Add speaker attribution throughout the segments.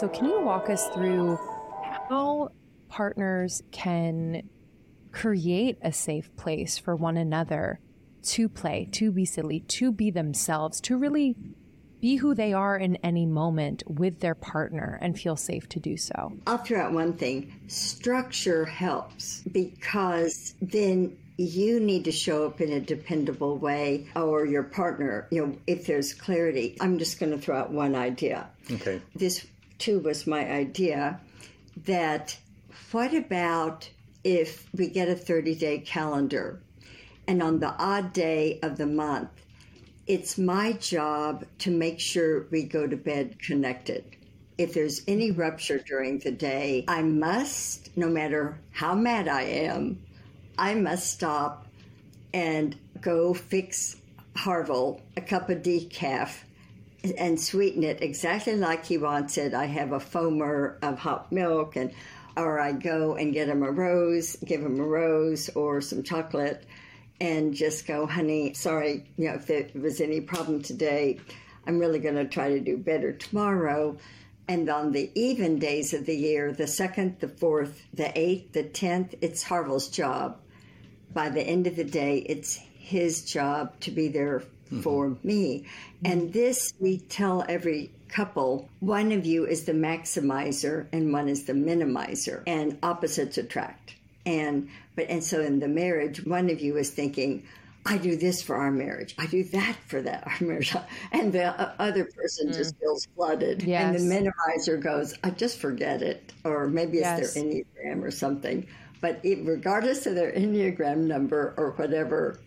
Speaker 1: So, can you walk us through how partners can create a safe place for one another to play, to be silly, to be themselves, to really be who they are in any moment with their partner and feel safe to do so.
Speaker 2: I'll throw out one thing structure helps because then you need to show up in a dependable way or your partner, you know, if there's clarity. I'm just going to throw out one idea.
Speaker 3: Okay.
Speaker 2: This too was my idea that what about if we get a 30 day calendar and on the odd day of the month, it's my job to make sure we go to bed connected. If there's any rupture during the day, I must, no matter how mad I am, I must stop and go fix Harville a cup of decaf and sweeten it exactly like he wants it. I have a foamer of hot milk and or I go and get him a rose, give him a rose or some chocolate and just go, honey, sorry, you know, if there was any problem today, I'm really going to try to do better tomorrow. And on the even days of the year, the second, the fourth, the eighth, the tenth, it's Harville's job. By the end of the day, it's his job to be there mm-hmm. for me. And this we tell every couple one of you is the maximizer and one is the minimizer, and opposites attract. And but and so in the marriage, one of you is thinking, I do this for our marriage. I do that for that our marriage. And the other person mm. just feels flooded. Yes. And the minimizer goes, I just forget it. Or maybe it's yes. their Enneagram or something. But it, regardless of their Enneagram number or whatever,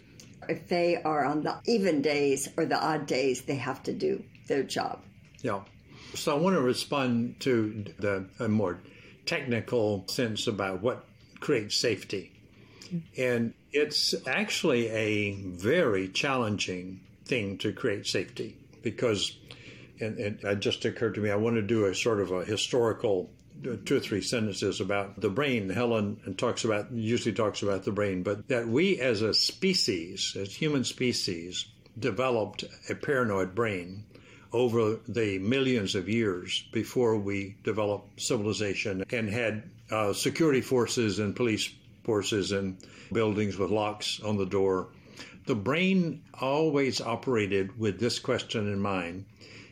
Speaker 2: if they are on the even days or the odd days, they have to do their job.
Speaker 3: Yeah. So I want to respond to the more technical sense about what creates safety. And it's actually a very challenging thing to create safety because, and, it just occurred to me, I want to do a sort of a historical two or three sentences about the brain. Helen talks about, usually talks about the brain, but that we as a species, as human species, developed a paranoid brain over the millions of years before we developed civilization and had uh, security forces and police forces and buildings with locks on the door. The brain always operated with this question in mind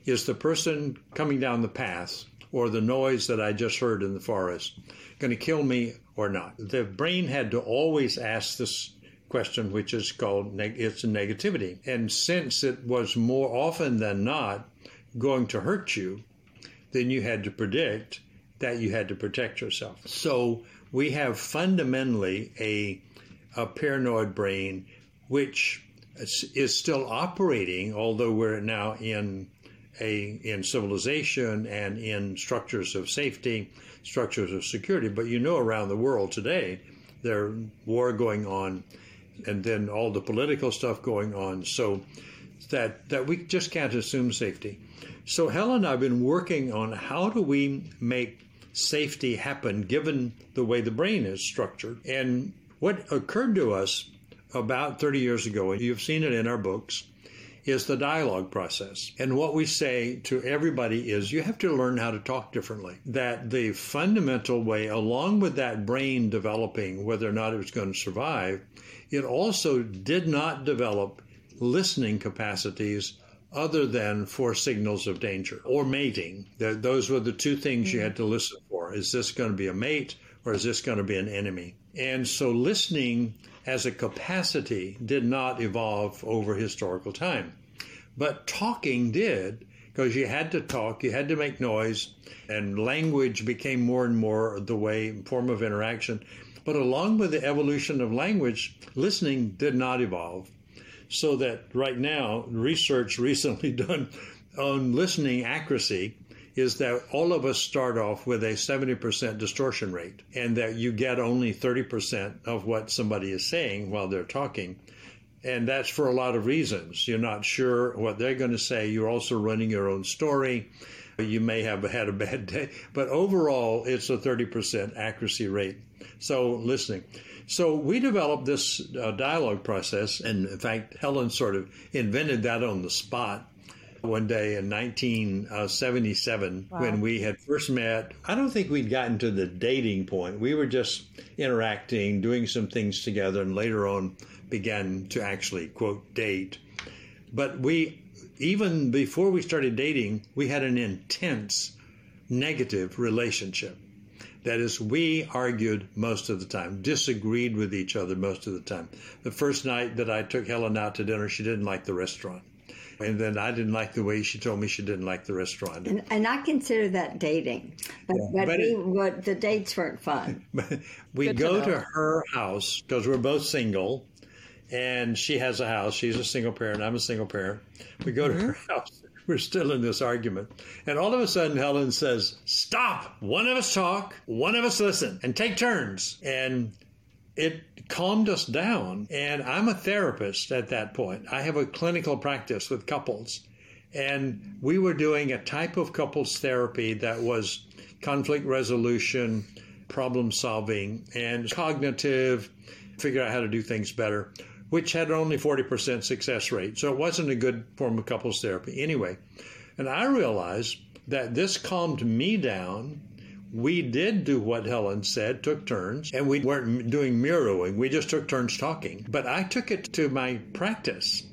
Speaker 3: Is the person coming down the path or the noise that I just heard in the forest going to kill me or not? The brain had to always ask this question, which is called neg- it's a negativity. And since it was more often than not going to hurt you, then you had to predict that you had to protect yourself. So we have fundamentally a, a paranoid brain which is still operating, although we're now in a in civilization and in structures of safety, structures of security. But you know, around the world today, there's war going on, and then all the political stuff going on. So that that we just can't assume safety. So Helen and I've been working on how do we make safety happen given the way the brain is structured. And what occurred to us about 30 years ago, and you've seen it in our books, is the dialogue process. And what we say to everybody is you have to learn how to talk differently. That the fundamental way, along with that brain developing whether or not it was going to survive, it also did not develop listening capacities other than for signals of danger or mating. Those were the two things you mm. had to listen for. Is this going to be a mate or is this going to be an enemy? And so listening as a capacity did not evolve over historical time. But talking did because you had to talk, you had to make noise, and language became more and more the way form of interaction. But along with the evolution of language, listening did not evolve. So that right now, research recently done on listening accuracy is that all of us start off with a 70% distortion rate and that you get only 30% of what somebody is saying while they're talking. And that's for a lot of reasons. You're not sure what they're going to say. You're also running your own story. You may have had a bad day, but overall, it's a 30% accuracy rate. So, listening. So we developed this uh, dialogue process, and in fact, Helen sort of invented that on the spot. One day in 1977 wow. when we had first met. I don't think we'd gotten to the dating point. We were just interacting, doing some things together, and later on began to actually, quote, date. But we, even before we started dating, we had an intense negative relationship. That is, we argued most of the time, disagreed with each other most of the time. The first night that I took Helen out to dinner, she didn't like the restaurant. And then I didn't like the way she told me she didn't like the restaurant.
Speaker 2: And, and I consider that dating. But, yeah. but, but, we, it, but the dates weren't fun.
Speaker 3: we Good go to, to her house because we're both single and she has a house. She's a single parent. I'm a single parent. We go mm-hmm. to her house we're still in this argument. And all of a sudden, Helen says, Stop! One of us talk, one of us listen, and take turns. And it calmed us down. And I'm a therapist at that point. I have a clinical practice with couples. And we were doing a type of couples therapy that was conflict resolution, problem solving, and cognitive, figure out how to do things better which had only 40% success rate. So it wasn't a good form of couples therapy. Anyway, and I realized that this calmed me down. We did do what Helen said, took turns, and we weren't doing mirroring. We just took turns talking. But I took it to my practice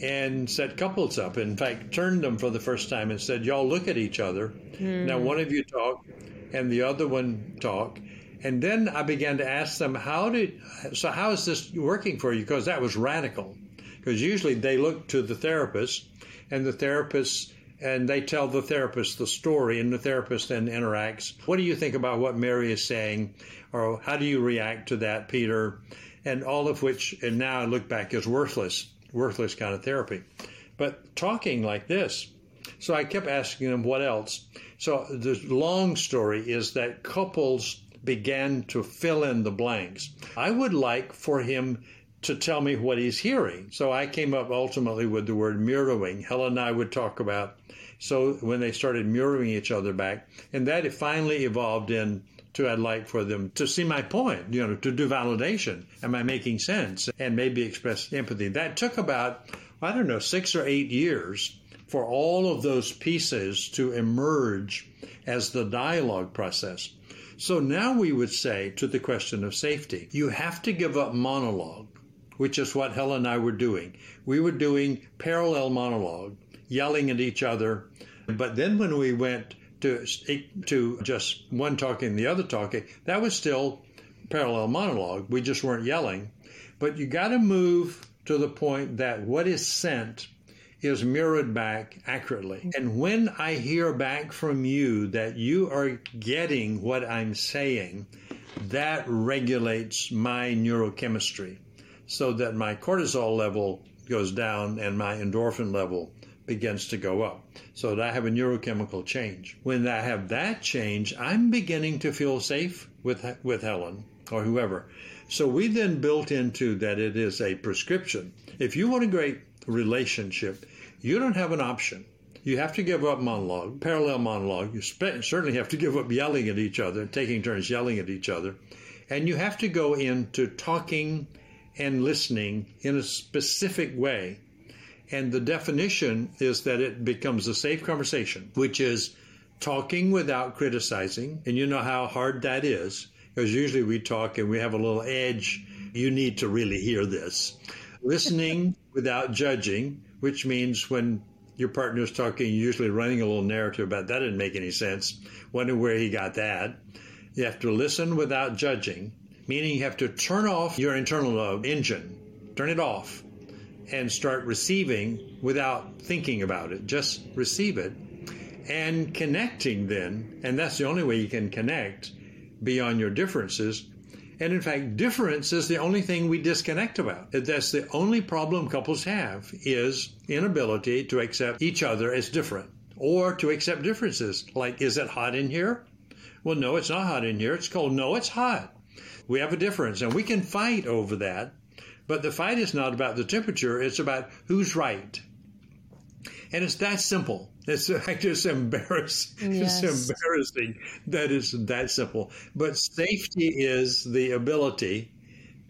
Speaker 3: and set couples up. In fact, turned them for the first time and said, Y'all look at each other. Mm. Now, one of you talk and the other one talk and then I began to ask them, how did, so how is this working for you? Because that was radical. Because usually they look to the therapist and the therapist, and they tell the therapist the story and the therapist then interacts. What do you think about what Mary is saying? Or how do you react to that, Peter? And all of which, and now I look back, is worthless, worthless kind of therapy. But talking like this, so I kept asking them what else. So the long story is that couples began to fill in the blanks. I would like for him to tell me what he's hearing. So I came up ultimately with the word mirroring. Helen and I would talk about so when they started mirroring each other back, and that it finally evolved in to I'd like for them to see my point, you know, to do validation. Am I making sense? And maybe express empathy. That took about, I don't know, six or eight years for all of those pieces to emerge as the dialogue process. So now we would say to the question of safety, you have to give up monologue, which is what Helen and I were doing. We were doing parallel monologue, yelling at each other. But then when we went to, to just one talking, the other talking, that was still parallel monologue. We just weren't yelling. But you got to move to the point that what is sent is mirrored back accurately. And when I hear back from you that you are getting what I'm saying, that regulates my neurochemistry so that my cortisol level goes down and my endorphin level begins to go up. So that I have a neurochemical change. When I have that change, I'm beginning to feel safe with with Helen or whoever. So we then built into that it is a prescription. If you want a great relationship, you don't have an option. You have to give up monologue, parallel monologue. You certainly have to give up yelling at each other, taking turns yelling at each other. And you have to go into talking and listening in a specific way. And the definition is that it becomes a safe conversation, which is talking without criticizing. And you know how hard that is, because usually we talk and we have a little edge. You need to really hear this. Listening without judging which means when your partner is talking, usually running a little narrative about that didn't make any sense, Wonder where he got that. You have to listen without judging, meaning you have to turn off your internal uh, engine, turn it off, and start receiving without thinking about it. Just receive it. And connecting then, and that's the only way you can connect beyond your differences, and in fact, difference is the only thing we disconnect about. That's the only problem couples have is inability to accept each other as different or to accept differences. Like, is it hot in here? Well, no, it's not hot in here. It's cold. No, it's hot. We have a difference and we can fight over that. But the fight is not about the temperature. It's about who's right. And it's that simple. It's just embarrassing. Yes. It's embarrassing that it's that simple. But safety is the ability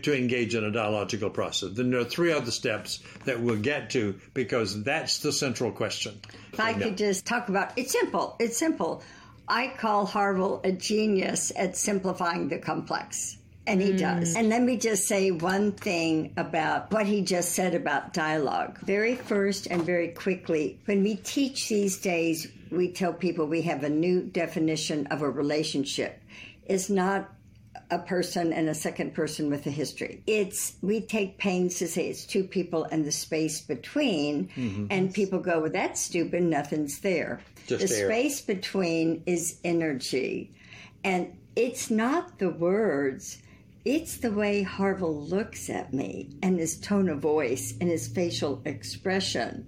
Speaker 3: to engage in a dialogical process. Then there are three other steps that we'll get to because that's the central question.
Speaker 2: If I could just talk about it's simple. It's simple. I call Harville a genius at simplifying the complex. And he does. Mm. And let me just say one thing about what he just said about dialogue. Very first and very quickly, when we teach these days, we tell people we have a new definition of a relationship. It's not a person and a second person with a history. It's we take pains to say it's two people and the space between, mm-hmm. and people go, "Well, that's stupid. Nothing's there."
Speaker 3: Just
Speaker 2: the
Speaker 3: air.
Speaker 2: space between is energy, and it's not the words. It's the way Harville looks at me and his tone of voice and his facial expression.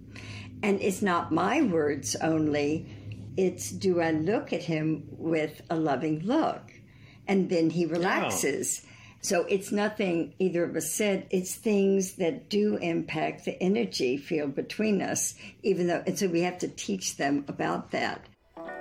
Speaker 2: And it's not my words only, it's do I look at him with a loving look? And then he relaxes. So it's nothing either of us said, it's things that do impact the energy field between us, even though, and so we have to teach them about that.